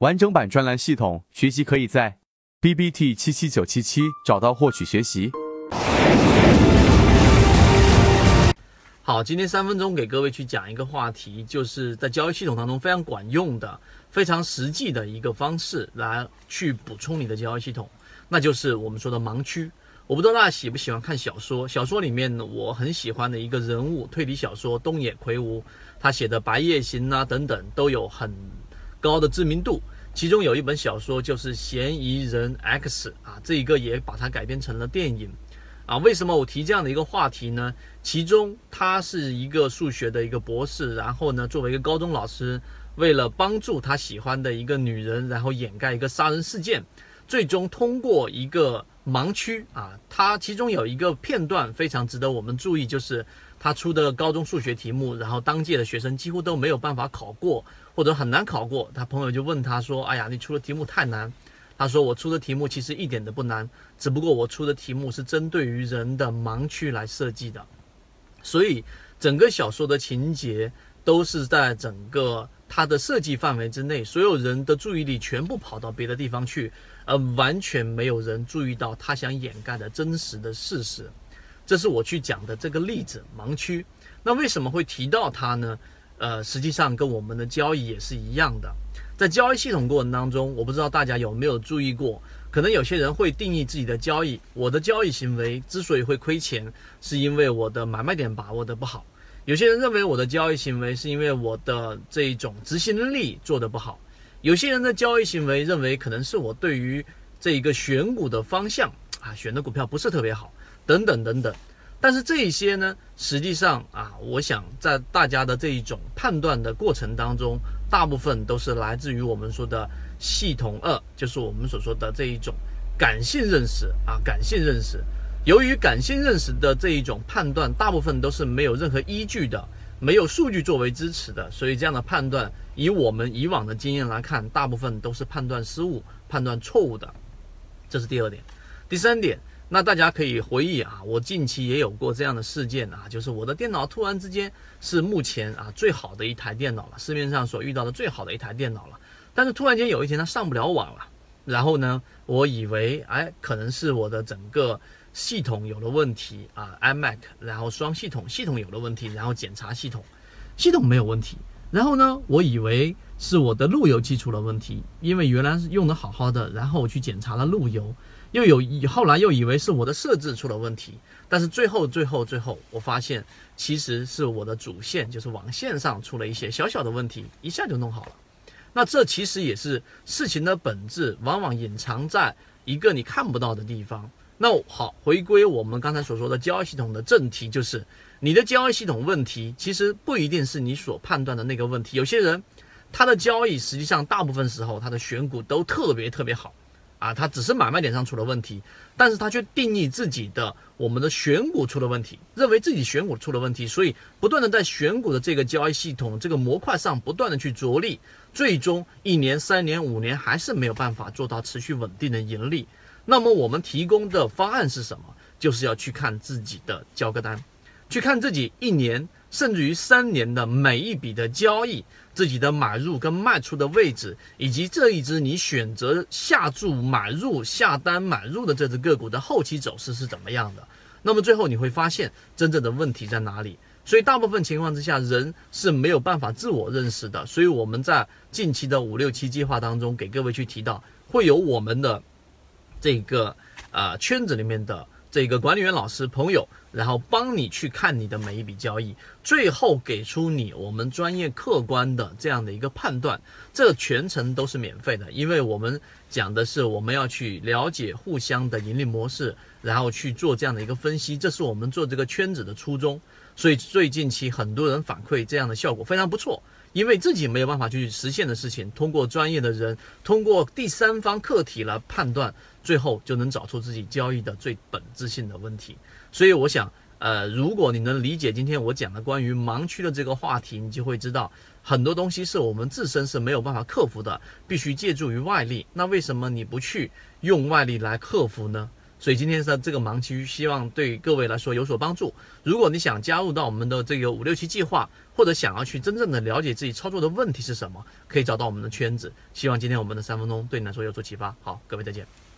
完整版专栏系统学习可以在 B B T 七七九七七找到获取学习。好，今天三分钟给各位去讲一个话题，就是在交易系统当中非常管用的、非常实际的一个方式来去补充你的交易系统，那就是我们说的盲区。我不知道大家喜不喜欢看小说，小说里面我很喜欢的一个人物，推理小说东野圭吾，他写的《白夜行》啊等等都有很高的知名度。其中有一本小说就是《嫌疑人 X》啊，这一个也把它改编成了电影。啊，为什么我提这样的一个话题呢？其中他是一个数学的一个博士，然后呢，作为一个高中老师，为了帮助他喜欢的一个女人，然后掩盖一个杀人事件，最终通过一个盲区啊，他其中有一个片段非常值得我们注意，就是他出的高中数学题目，然后当届的学生几乎都没有办法考过，或者很难考过。他朋友就问他说：“哎呀，你出的题目太难。”他说：“我出的题目其实一点都不难，只不过我出的题目是针对于人的盲区来设计的，所以整个小说的情节都是在整个它的设计范围之内，所有人的注意力全部跑到别的地方去，而完全没有人注意到他想掩盖的真实的事实。这是我去讲的这个例子盲区。那为什么会提到它呢？呃，实际上跟我们的交易也是一样的。”在交易系统过程当中，我不知道大家有没有注意过，可能有些人会定义自己的交易，我的交易行为之所以会亏钱，是因为我的买卖点把握的不好；有些人认为我的交易行为是因为我的这一种执行力做的不好；有些人的交易行为认为可能是我对于这一个选股的方向啊选的股票不是特别好，等等等等。但是这一些呢，实际上啊，我想在大家的这一种判断的过程当中。大部分都是来自于我们说的系统二，就是我们所说的这一种感性认识啊，感性认识。由于感性认识的这一种判断，大部分都是没有任何依据的，没有数据作为支持的，所以这样的判断，以我们以往的经验来看，大部分都是判断失误、判断错误的。这是第二点。第三点。那大家可以回忆啊，我近期也有过这样的事件啊，就是我的电脑突然之间是目前啊最好的一台电脑了，市面上所遇到的最好的一台电脑了，但是突然间有一天它上不了网了，然后呢，我以为哎可能是我的整个系统有了问题啊，iMac，然后双系统系统有了问题，然后检查系统，系统没有问题，然后呢，我以为是我的路由器出了问题，因为原来是用的好好的，然后我去检查了路由。又有以后来又以为是我的设置出了问题，但是最后最后最后我发现其实是我的主线就是网线上出了一些小小的问题，一下就弄好了。那这其实也是事情的本质，往往隐藏在一个你看不到的地方。那好，回归我们刚才所说的交易系统的正题，就是你的交易系统问题其实不一定是你所判断的那个问题。有些人他的交易实际上大部分时候他的选股都特别特别好。啊，他只是买卖点上出了问题，但是他却定义自己的我们的选股出了问题，认为自己选股出了问题，所以不断的在选股的这个交易系统这个模块上不断的去着力，最终一年、三年、五年还是没有办法做到持续稳定的盈利。那么我们提供的方案是什么？就是要去看自己的交割单，去看自己一年甚至于三年的每一笔的交易。自己的买入跟卖出的位置，以及这一只你选择下注买入、下单买入的这只个股的后期走势是怎么样的？那么最后你会发现真正的问题在哪里？所以大部分情况之下，人是没有办法自我认识的。所以我们在近期的五六七计划当中，给各位去提到，会有我们的这个呃圈子里面的。这个管理员老师朋友，然后帮你去看你的每一笔交易，最后给出你我们专业客观的这样的一个判断，这全程都是免费的，因为我们讲的是我们要去了解互相的盈利模式，然后去做这样的一个分析，这是我们做这个圈子的初衷。所以最近期很多人反馈这样的效果非常不错。因为自己没有办法去实现的事情，通过专业的人，通过第三方客体来判断，最后就能找出自己交易的最本质性的问题。所以我想，呃，如果你能理解今天我讲的关于盲区的这个话题，你就会知道很多东西是我们自身是没有办法克服的，必须借助于外力。那为什么你不去用外力来克服呢？所以今天的这个盲区，希望对各位来说有所帮助。如果你想加入到我们的这个五六七计划，或者想要去真正的了解自己操作的问题是什么，可以找到我们的圈子。希望今天我们的三分钟对你来说有所启发。好，各位再见。